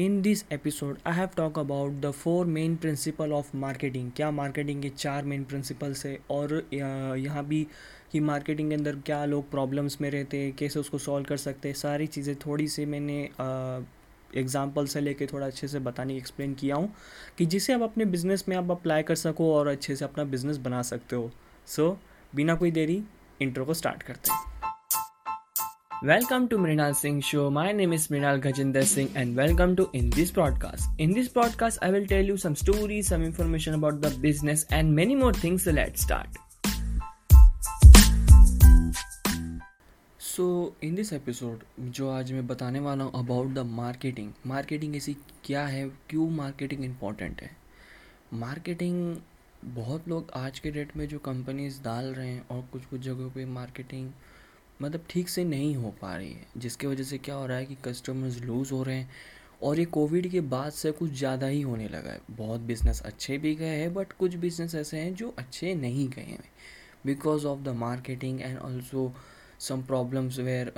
In this episode I have talk about the four main principle of marketing क्या marketing के चार main principles है और यहाँ भी कि मार्केटिंग के अंदर क्या लोग प्रॉब्लम्स में रहते हैं कैसे उसको सॉल्व कर सकते हैं सारी चीज़ें थोड़ी सी मैंने एग्ज़ाम्पल से लेके थोड़ा अच्छे से बताने एक्सप्लेन किया हूँ कि जिसे आप अपने बिज़नेस में आप अप्लाई कर सको और अच्छे से अपना बिज़नेस बना सकते हो। सो so, बिना कोई देरी इंट्रो को स्टार्ट करते हैं। Welcome to Mrinal Singh Show. My name is Mrinal Gajinder Singh and welcome to In This Broadcast. In this broadcast, I will tell you some stories, some information about the business and many more things. So let's start. So in this episode जो आज मैं बताने वाला हूँ about the marketing marketing ऐसी क्या है क्यों मार्केटिंग इंपॉर्टेंट है मार्केटिंग बहुत लोग आज के डेट में जो कंपनीज़ डाल रहे हैं और कुछ कुछ जगहों पे मार्केटिंग मतलब ठीक से नहीं हो पा रही है जिसकी वजह से क्या हो रहा है कि कस्टमर्स लूज़ हो रहे हैं और ये कोविड के बाद से कुछ ज़्यादा ही होने लगा है। बहुत बिज़नेस अच्छे भी गए हैं बट कुछ बिज़नेस ऐसे हैं जो अच्छे नहीं गए हैं। Because of the marketing and also some problems where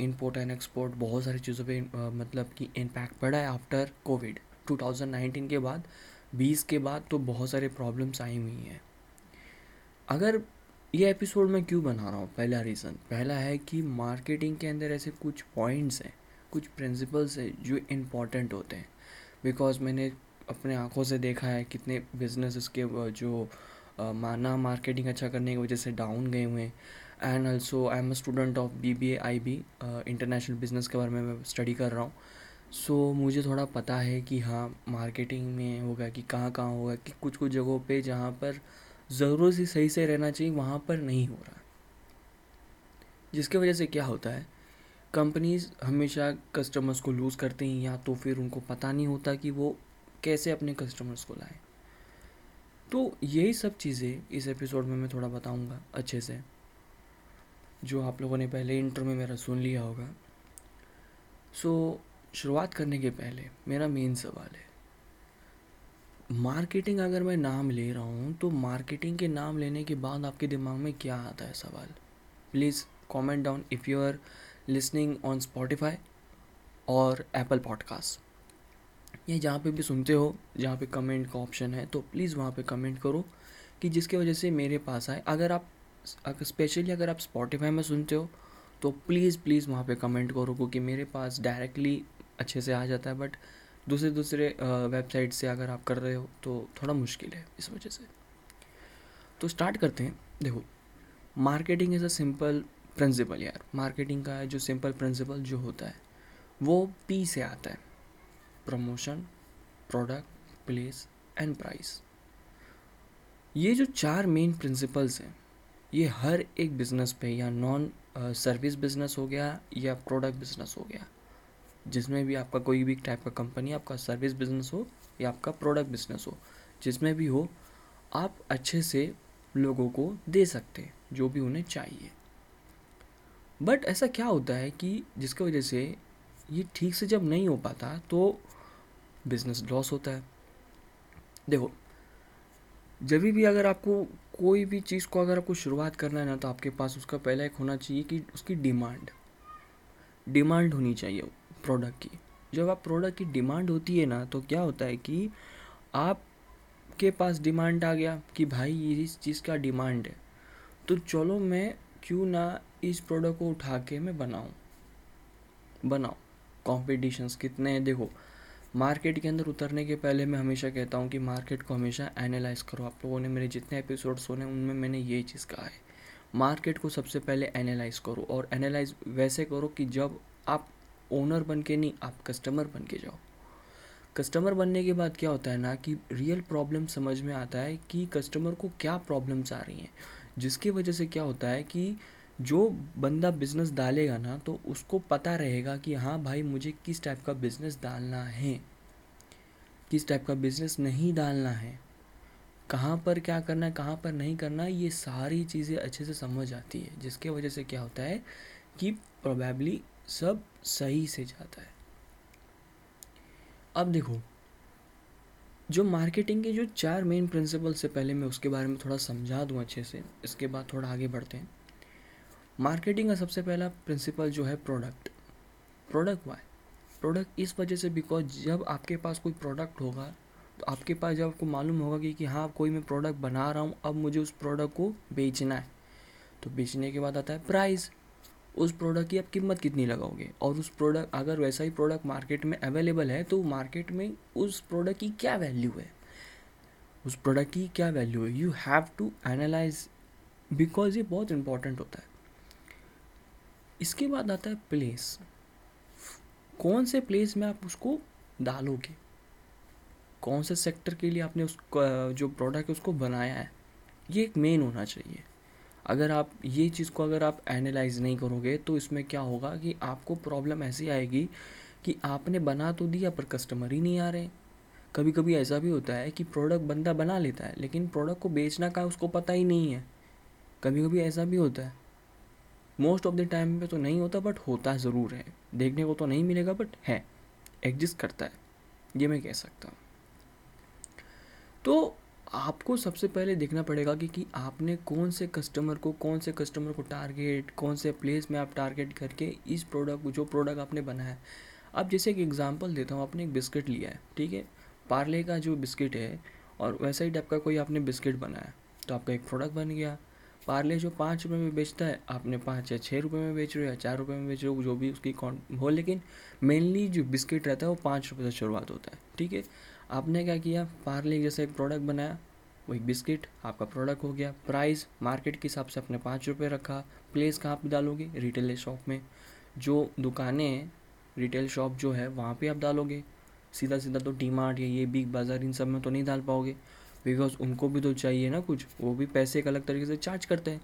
import and export बहुत सारी चीज़ों पे uh, मतलब कि इम्पैक्ट पड़ा है आफ्टर कोविड 2019 के बाद 20 के बाद तो बहुत सारे प्रॉब्लम्स आई हुई हैं। अगर ये एपिसोड मैं क्यों बना रहा हूँ? पहला रीज़न पहला है कि मार्केटिंग के अंदर ऐसे कुछ पॉइंट्स हैं कुछ प्रिंसिपल्स हैं जो इंपॉर्टेंट होते हैं. बिकॉज़ मैंने अपने आँखों से देखा है कितने बिज़नेस के जो माना मार्केटिंग अच्छा करने की वजह से डाउन गए हुए हैं. And also I am a student of B B A I B international business के बारे में मैं स्टडी कर रहा हूँ. सो so, मुझे थोड़ा पता है कि हाँ मार्केटिंग में होगा कि कहाँ कहाँ होगा कि कुछ कुछ जगहों पे जहाँ पर ज़रूरत से सही से रहना चाहिए, वहाँ पर नहीं हो रहा। जिसकी वजह से क्या होता है, कंपनीज़ हमेशा कस्टमर्स को लूज़ करते हैं, या तो फिर उनको पता नहीं होता कि वो कैसे अपने कस्टमर्स को लाएँ। तो यही सब चीज़ें इस एपिसोड में मैं थोड़ा बताऊँगा अच्छे से, जो आप लोगों ने पहले इंट्रो में मेरा सुन लिया होगा। सो शुरुआत करने के पहले मेरा मेन सवाल है मार्केटिंग अगर मैं नाम ले रहा हूँ तो मार्केटिंग के नाम लेने के बाद आपके दिमाग में क्या आता है सवाल? Please comment down if you are listening on Spotify और एप्पल पॉडकास्ट या जहाँ पे भी सुनते हो, जहाँ पे कमेंट का ऑप्शन है तो प्लीज़ वहाँ पे कमेंट करो कि जिसकी वजह से मेरे पास आए। अगर आप, अगर स्पेशली अगर आप स्पॉटिफाई में सुनते हो तो प्लीज़ प्लीज़ वहाँ पे कमेंट करो क्योंकि मेरे पास डायरेक्टली अच्छे से आ जाता है बट दूसरे दूसरे वेबसाइट से अगर आप कर रहे हो तो थोड़ा मुश्किल है इस वजह से। तो स्टार्ट करते हैं। देखो marketing is a simple principle यार। मार्केटिंग का जो सिंपल प्रिंसिपल जो होता है, वो पी से आता है। Promotion product place and price ये जो चार मेन प्रिंसिपल्स हैं, ये हर एक बिज़नेस पे या नॉन सर्विस बिज़नेस हो गया या प्रोडक्ट बिज़नेस हो गया जिसमें भी आपका कोई भी टाइप का कंपनी आपका सर्विस बिज़नेस हो या आपका प्रोडक्ट बिज़नेस हो, जिसमें भी हो, आप अच्छे से लोगों को दे सकते हैं, जो भी उन्हें चाहिए। बट ऐसा क्या होता है कि जिसकी वजह से ये ठीक से जब नहीं हो पाता तो बिज़नेस लॉस होता है। देखो जब भी अगर आपको कोई भी चीज़ को अगर आपको शुरुआत करना है ना तो आपके पास उसका पहला एक होना चाहिए कि उसकी डिमांड डिमांड होनी चाहिए। प्रोडक्ट की। जब आप प्रोडक्ट की डिमांड होती है ना तो क्या होता है कि आपके पास डिमांड आ गया कि भाई इस चीज़ का डिमांड है। तो चलो मैं क्यों ना इस प्रोडक्ट को उठा के मैं बनाऊँ। बनाओ कॉम्पिटिशन्स कितने हैं, देखो मार्केट के अंदर उतरने के पहले मैं हमेशा कहता हूँ कि मार्केट को हमेशा एनालाइज करो। आप लोगों ने मेरे जितने एपिसोड सुने, उनमें मैंने ये चीज़ कहा है। मार्केट को सबसे पहले एनालाइज करो और एनालाइज वैसे करो कि जब आप ओनर बन के नहीं, आप कस्टमर बन के जाओ। कस्टमर बनने के बाद क्या होता है ना कि रियल प्रॉब्लम समझ में आता है कि कस्टमर को क्या प्रॉब्लम्स आ रही हैं। जिसकी वजह से क्या होता है कि जो बंदा बिज़नेस डालेगा ना तो उसको पता रहेगा कि हाँ भाई, मुझे किस टाइप का बिज़नेस डालना है। किस टाइप का बिज़नेस नहीं डालना है। कहाँ पर क्या करना है, कहाँ पर नहीं करना ये सारी चीज़ें अच्छे से समझ आती है। जिसके वजह से क्या होता है कि प्रोबेबली सब सही से जाता है। अब देखो जो मार्केटिंग के जो चार मेन प्रिंसिपल से पहले मैं उसके बारे में थोड़ा समझा दूँ अच्छे से इसके बाद थोड़ा आगे बढ़ते हैं। मार्केटिंग का सबसे पहला प्रिंसिपल जो है प्रोडक्ट प्रोडक्ट वाई प्रोडक्ट इस वजह से बिकॉज़ जब आपके पास कोई प्रोडक्ट होगा तो आपके पास जब आपको मालूम होगा कि, कि हाँ कोई मैं प्रोडक्ट बना रहा हूँ अब मुझे उस प्रोडक्ट को बेचना है। तो बेचने के बाद आता है प्राइस उस प्रोडक्ट की आप कीमत कितनी लगाओगे? और उस प्रोडक्ट अगर वैसा ही प्रोडक्ट मार्केट में अवेलेबल है तो मार्केट में उस प्रोडक्ट की क्या वैल्यू है? उस प्रोडक्ट की क्या वैल्यू है? You have to analyse because ये बहुत इंपॉर्टेंट होता है। इसके बाद आता है प्लेस कौन से प्लेस में आप उसको डालोगे? कौन से सेक्टर के लिए आपने उस, जो प्रोडक्ट है उसको बनाया है? ये एक मेन होना चाहिए। अगर आप ये चीज़ को अगर आप एनालाइज नहीं करोगे तो इसमें क्या होगा कि आपको प्रॉब्लम ऐसी आएगी कि आपने बना तो दिया, पर कस्टमर ही नहीं आ रहे कभी कभी ऐसा भी होता है कि प्रोडक्ट बंदा बना लेता है, लेकिन प्रोडक्ट को बेचना का उसको पता ही नहीं है। कभी कभी ऐसा भी होता है। मोस्ट ऑफ़ द टाइम पे तो नहीं होता बट होता ज़रूर है। देखने को तो नहीं मिलेगा बट है। एग्जिस्ट करता है। ये मैं कह सकता हूँ। तो आपको सबसे पहले देखना पड़ेगा कि, कि आपने कौन से कस्टमर को कौन से कस्टमर को टारगेट कौन से प्लेस में आप टारगेट करके इस प्रोडक्ट जो प्रोडक्ट आपने बनाया है। अब जैसे एक एग्जांपल देता हूँ आपने एक बिस्किट लिया है ठीक है? पार्ले का जो बिस्किट है और वैसा ही टाइप का कोई आपने बिस्किट बनाया तो आपका एक प्रोडक्ट बन गया। पार्ले जो पाँच रुपये में बेचता है आपने पाँच या छः रुपये में बेच रहे हो या चार रुपये में बेच रहे हो जो भी उसकी कौन हो लेकिन मेनली जो बिस्किट रहता है वो पाँच रुपये से शुरुआत होता है ठीक है? आपने क्या किया? पार्ले जैसे एक प्रोडक्ट बनाया। वही बिस्किट, आपका प्रोडक्ट हो गया। प्राइस मार्केट के हिसाब से आपने पाँच रुपये रखा। प्लेस कहाँ पे डालोगे? रिटेल शॉप में। जो दुकानें रिटेल शॉप जो है, वहाँ पे आप डालोगे। सीधा सीधा तो डी मार्ट या ये बिग बाज़ार इन सब में तो नहीं डाल पाओगे। बिकॉज़ उनको भी तो चाहिए ना कुछ। वो भी पैसे एक अलग तरीके से चार्ज करते हैं।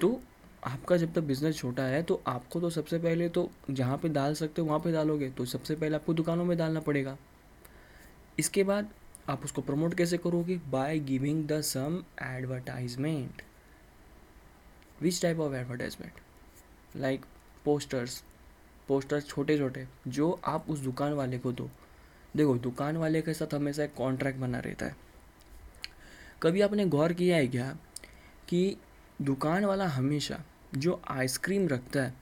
तो आपका जब तक बिज़नेस छोटा है तो आपको तो सबसे पहले तो जहाँ पे डाल सकते हो, वहाँ पे डालोगे। तो सबसे पहले आपको दुकानों में डालना पड़ेगा। इसके बाद आप उसको प्रमोट कैसे करोगे? By giving the some advertisement which type of advertisement like posters posters छोटे छोटे जो आप उस दुकान वाले को दो। देखो, दुकान वाले के साथ हमेशा एक कॉन्ट्रैक्ट बना रहता है। कभी आपने गौर किया है क्या कि दुकान वाला हमेशा जो आइसक्रीम रखता है,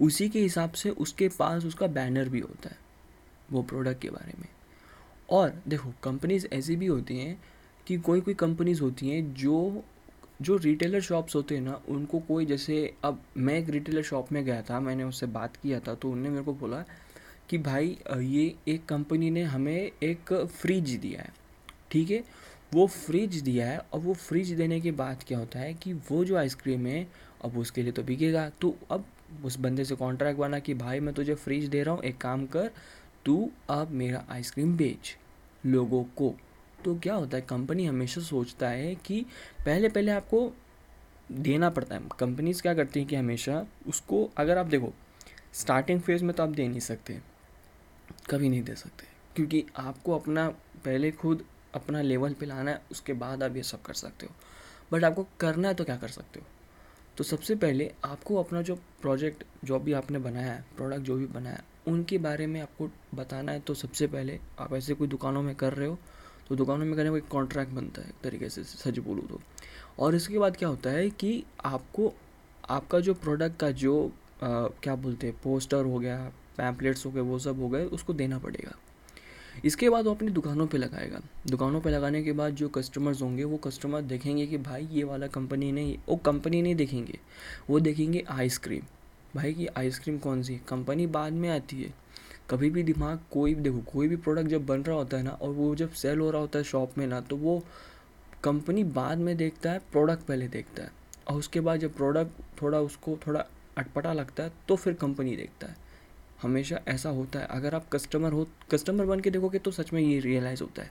उसी के हिसाब से उसके पास उसका बैनर भी होता है, वो प्रोडक्ट के बारे में। और देखो कंपनीज़ ऐसी भी होती हैं कि कोई कोई कंपनीज़ होती हैं जो जो रिटेलर शॉप्स होते हैं ना, उनको कोई जैसे, अब मैं एक रिटेलर शॉप में गया था, मैंने उससे बात किया था तो उनने मेरे को बोला कि भाई ये एक कंपनी ने हमें एक फ्रिज दिया है, ठीक है? वो फ्रिज दिया है और वो फ्रिज देने के बाद क्या होता है कि वो जो आइसक्रीम है, अब उसके लिए तो बिकेगा। तो अब उस बंदे से कॉन्ट्रैक्ट बना कि भाई, मैं तुझे फ्रिज दे रहा हूँ, एक काम कर तू अब मेरा आइसक्रीम बेच लोगों को। तो क्या होता है, कंपनी हमेशा सोचता है कि पहले पहले आपको देना पड़ता है। कंपनीज़ क्या करती हैं कि हमेशा उसको, अगर आप देखो स्टार्टिंग फ़ेज़ में तो आप दे नहीं सकते, कभी नहीं दे सकते। क्योंकि आपको अपना, पहले खुद अपना लेवल पे लाना है, उसके बाद आप ये सब कर सकते हो। बट आपको करना है तो क्या कर सकते हो? तो सबसे पहले आपको अपना जो प्रोजेक्ट, जो भी आपने बनाया है प्रोडक्ट जो भी बनाया उनके बारे में आपको बताना है तो सबसे पहले आप ऐसे कोई दुकानों में कर रहे हो तो दुकानों में करने का एक कॉन्ट्रैक्ट बनता है एक तरीके से सच बोलूँ तो। और इसके बाद क्या होता है कि आपको आपका जो प्रोडक्ट का जो आ, क्या बोलते हैं पोस्टर हो गया पैम्पलेट्स हो गए वो सब हो गए उसको देना पड़ेगा। इसके बाद वो अपनी दुकानों पे लगाएगा। दुकानों पे लगाने के बाद जो कस्टमर्स होंगे वो कस्टमर देखेंगे कि भाई ये वाला कंपनी नहीं वो कंपनी नहीं देखेंगे वो देखेंगे आइसक्रीम भाई की आइसक्रीम कौन सी कंपनी बाद में आती है। कभी भी दिमाग कोई भी देखो, कोई भी प्रोडक्ट जब बन रहा होता है ना, और वो जब सेल हो रहा होता है शॉप में ना तो वो कंपनी बाद में देखता है प्रोडक्ट पहले देखता है। और उसके बाद जब प्रोडक्ट थोड़ा उसको थोड़ा अटपटा लगता है तो फिर कंपनी देखता है। हमेशा ऐसा होता है। अगर आप कस्टमर हो कस्टमर बन के देखोगे तो सच में ये रियलाइज़ होता है।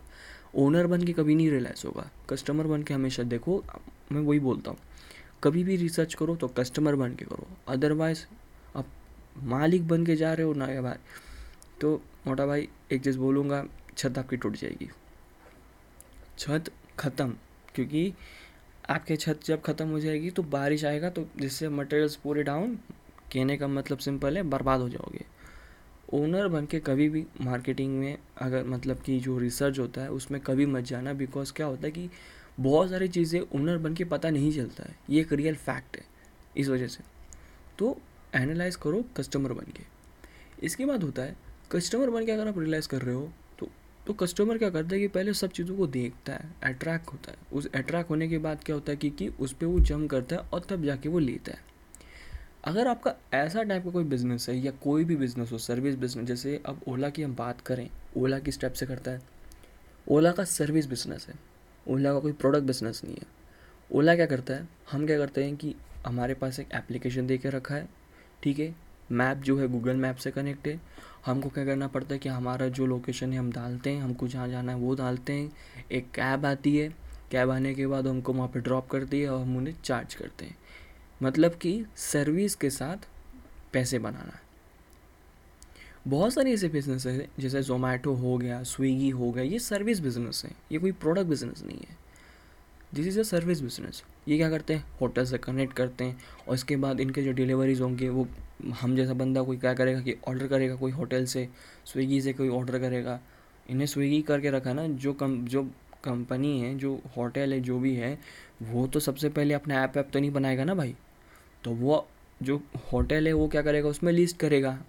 ओनर बन के कभी नहीं रियलाइज़ होगा। कस्टमर बन के हमेशा देखो, मैं वही बोलता हूँ। कभी भी रिसर्च करो तो कस्टमर बन के करो। अदरवाइज़ आप मालिक बन के जा रहे हो ना भाई। तो मोटा भाई, एक चीज़ बोलूँगा, छत आपकी टूट जाएगी। छत ख़त्म, क्योंकि आपके छत जब ख़त्म हो जाएगी तो बारिश आएगा तो जिससे मटेरियल्स पूरे डाउन कहने का मतलब सिंपल है, बर्बाद हो जाओगे। ओनर बन के कभी भी मार्केटिंग में अगर मतलब कि जो रिसर्च होता है, उसमें कभी मत जाना बिकॉज़ क्या होता है कि बहुत सारी चीज़ें ओनर बन के पता नहीं चलता है। ये एक रियल फैक्ट है इस वजह से। तो एनालाइज करो कस्टमर बन के। इसके बाद होता है कस्टमर बन के अगर आप रियलाइज़ कर रहे हो तो तो कस्टमर क्या करता है कि पहले सब चीज़ों को देखता है अट्रैक्ट होता है। उस अट्रैक्ट होने के बाद क्या होता है कि, कि उस पर वो जम करता है और तब जाके वो लेता है। अगर आपका ऐसा टाइप का कोई बिज़नेस है या कोई भी बिज़नेस हो सर्विस बिज़नेस जैसे अब ओला की हम बात करें ओला किस टाइप से करता है? ओला का सर्विस बिज़नेस है। ओला का कोई प्रोडक्ट बिज़नेस नहीं है। ओला क्या करता है? हम क्या करते हैं कि हमारे पास एक एप्लीकेशन दे के रखा है, ठीक है? मैप जो है गूगल मैप से कनेक्ट है। हमको क्या करना पड़ता है कि हमारा जो लोकेशन है, हम डालते हैं, हमको जहाँ जाना है वो डालते हैं। एक कैब आती है कैब आने के बाद हमको वहाँ पर ड्रॉप करती है और हम उन्हें चार्ज करते हैं। मतलब कि सर्विस के साथ पैसे बनाना। बहुत सारे ऐसे बिज़नेस है, जैसे जोमेटो हो गया स्विगी हो गया, ये सर्विस बिज़नेस है, ये कोई प्रोडक्ट बिज़नेस नहीं है। This is a service business ये क्या करते हैं? होटल से कनेक्ट करते हैं और इसके बाद इनके जो डिलीवरीज होंगे, वो हम जैसा बंदा कोई क्या करेगा कि ऑर्डर करेगा कोई होटल से स्विगी से कोई ऑर्डर करेगा। इन्हें स्विगी करके रखा ना, जो कम, जो कंपनी है, जो होटल है, जो भी है, वो तो सबसे पहले अपना ऐप ऐप तो नहीं बनाएगा ना भाई? तो वो जो होटल है, वो क्या करेगा? उसमें लिस्ट करेगा।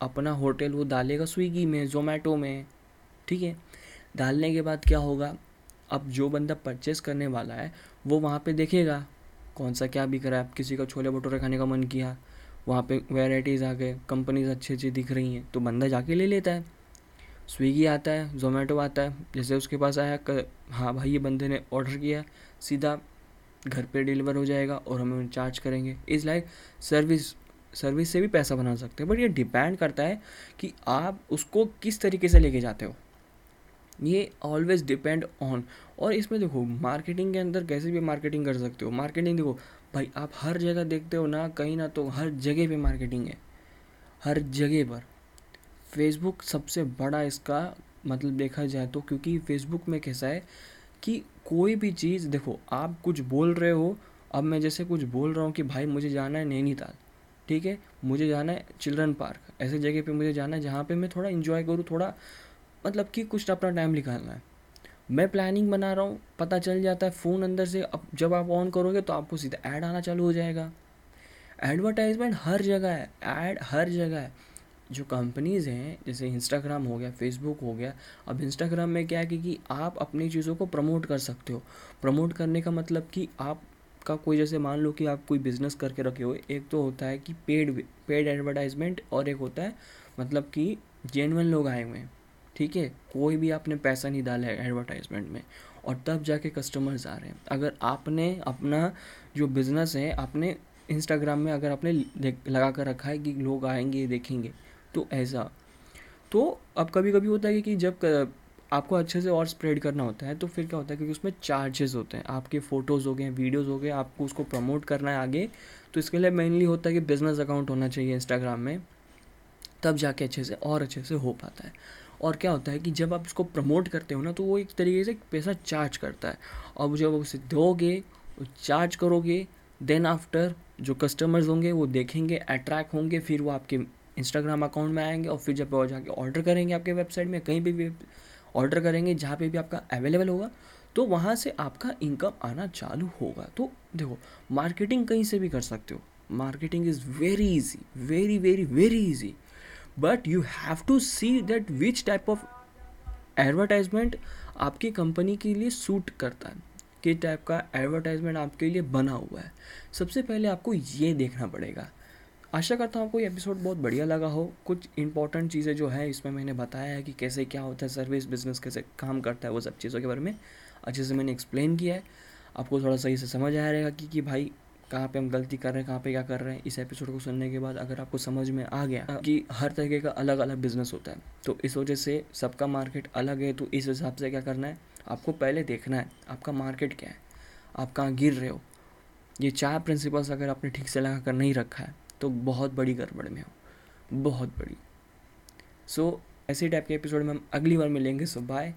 अपना होटल वो डालेगा स्विगी में जोमेटो में ठीक है? डालने के बाद क्या होगा? अब जो बंदा परचेस करने वाला है वो वहाँ पे देखेगा कौन सा क्या बिक रहा है। किसी का छोले भटूरे खाने का मन किया वहाँ पे वेराइटीज़ आ गए कंपनीज़ अच्छी अच्छी दिख रही हैं तो बंदा जाके ले लेता है। स्विगी आता है जोमेटो आता है जैसे उसके पास आया कर, हाँ भाई ये बंदे ने ऑर्डर किया सीधा घर पे डिलीवर हो जाएगा और हमें चार्ज करेंगे। इज़ लाइक सर्विस सर्विस से भी पैसा बना सकते हैं बट ये डिपेंड करता है कि आप उसको किस तरीके से लेके जाते हो। ये ऑलवेज डिपेंड ऑन और इसमें देखो मार्केटिंग के अंदर कैसे भी मार्केटिंग कर सकते हो। मार्केटिंग देखो, भाई आप हर जगह देखते हो ना, कहीं ना तो हर जगह पे मार्केटिंग है। हर जगह पर। फेसबुक सबसे बड़ा इसका मतलब देखा जाए तो क्योंकि फेसबुक में कैसा है कि कोई भी चीज़, देखो, आप कुछ बोल रहे हो, अब मैं जैसे कुछ बोल रहा हूँ कि भाई मुझे जाना है नैनीताल। ठीक है, मुझे जाना है चिल्ड्रन पार्क। ऐसे जगह पे मुझे जाना है जहाँ पे मैं थोड़ा इन्जॉय करूँ, थोड़ा मतलब कि कुछ अपना टाइम निकालना है। मैं प्लानिंग बना रहा हूँ, पता चल जाता है फ़ोन अंदर से अब जब आप ऑन करोगे तो आपको सीधा ऐड आना चालू हो जाएगा। एडवर्टाइजमेंट हर जगह है ऐड हर जगह है। जो कंपनीज़ हैं, जैसे इंस्टाग्राम हो गया फेसबुक हो गया, अब इंस्टाग्राम में क्या है कि कि आप अपनी चीज़ों को प्रमोट कर सकते हो। प्रमोट करने का मतलब कि आप का कोई जैसे मान लो कि आप कोई बिज़नेस करके रखे हो, एक तो होता है कि पेड पेड एडवर्टाइजमेंट और एक होता है मतलब कि जेनवन लोग आए हुए हैं, ठीक है? कोई भी आपने पैसा नहीं डाला है एडवर्टाइजमेंट में और तब जाके कस्टमर्स आ रहे हैं। अगर आपने अपना जो बिज़नेस है, आपने इंस्टाग्राम में अगर आपने लगा कर रखा है कि लोग आएँगे, देखेंगे तो ऐसा। तो अब कभी कभी होता है कि जब आपको अच्छे से और स्प्रेड करना होता है तो फिर क्या होता है क्योंकि उसमें चार्जेस होते हैं। आपके फ़ोटोज़ हो गए वीडियोज़ हो गए आपको उसको प्रमोट करना है आगे तो इसके लिए मेनली होता है कि बिज़नेस अकाउंट होना चाहिए इंस्टाग्राम में तब जाके अच्छे से और अच्छे से हो पाता है। और क्या होता है कि जब आप उसको प्रमोट करते हो ना तो वो एक तरीके से पैसा चार्ज करता है। और जब उसे दोगे चार्ज करोगे देन आफ्टर जो कस्टमर्स होंगे वो देखेंगे अट्रैक्ट होंगे फिर वो आपके इंस्टाग्राम अकाउंट में आएँगे और फिर जब वो जाके ऑर्डर करेंगे आपके वेबसाइट में कहीं भी, भी ऑर्डर करेंगे जहाँ पे भी आपका अवेलेबल होगा तो वहाँ से आपका इनकम आना चालू होगा। तो देखो मार्केटिंग कहीं से भी कर सकते हो। Marketing is very easy very very very easy but you have to see that which type of advertisement आपकी कंपनी के लिए सूट करता है। किस टाइप का एडवर्टाइजमेंट आपके लिए बना हुआ है। सबसे पहले आपको ये देखना पड़ेगा आशा करता हूँ आपको ये एपिसोड बहुत बढ़िया लगा हो। कुछ इंपॉर्टेंट चीज़ें जो है इसमें मैंने बताया है कि कैसे क्या होता है सर्विस बिज़नेस कैसे काम करता है वो सब चीज़ों के बारे में अच्छे से मैंने एक्सप्लेन किया है। आपको थोड़ा सही से समझ आया रहेगा कि, कि भाई कहाँ पे हम गलती कर रहे हैं कहाँ पे क्या कर रहे हैं। इस एपिसोड को सुनने के बाद अगर आपको समझ में आ गया कि हर तरीके का अलग अलग बिज़नेस होता है तो इस वजह से सबका मार्केट अलग है तो इस हिसाब से क्या करना है आपको पहले देखना है आपका मार्केट क्या है आप कहाँ गिर रहे हो। ये चार प्रिंसिपल्स अगर आपने ठीक से लगा कर नहीं रखा है तो बहुत बड़ी गड़बड़ में हो। बहुत बड़ी। सो so, ऐसे टाइप के एपिसोड में हम अगली बार मिलेंगे सो बाय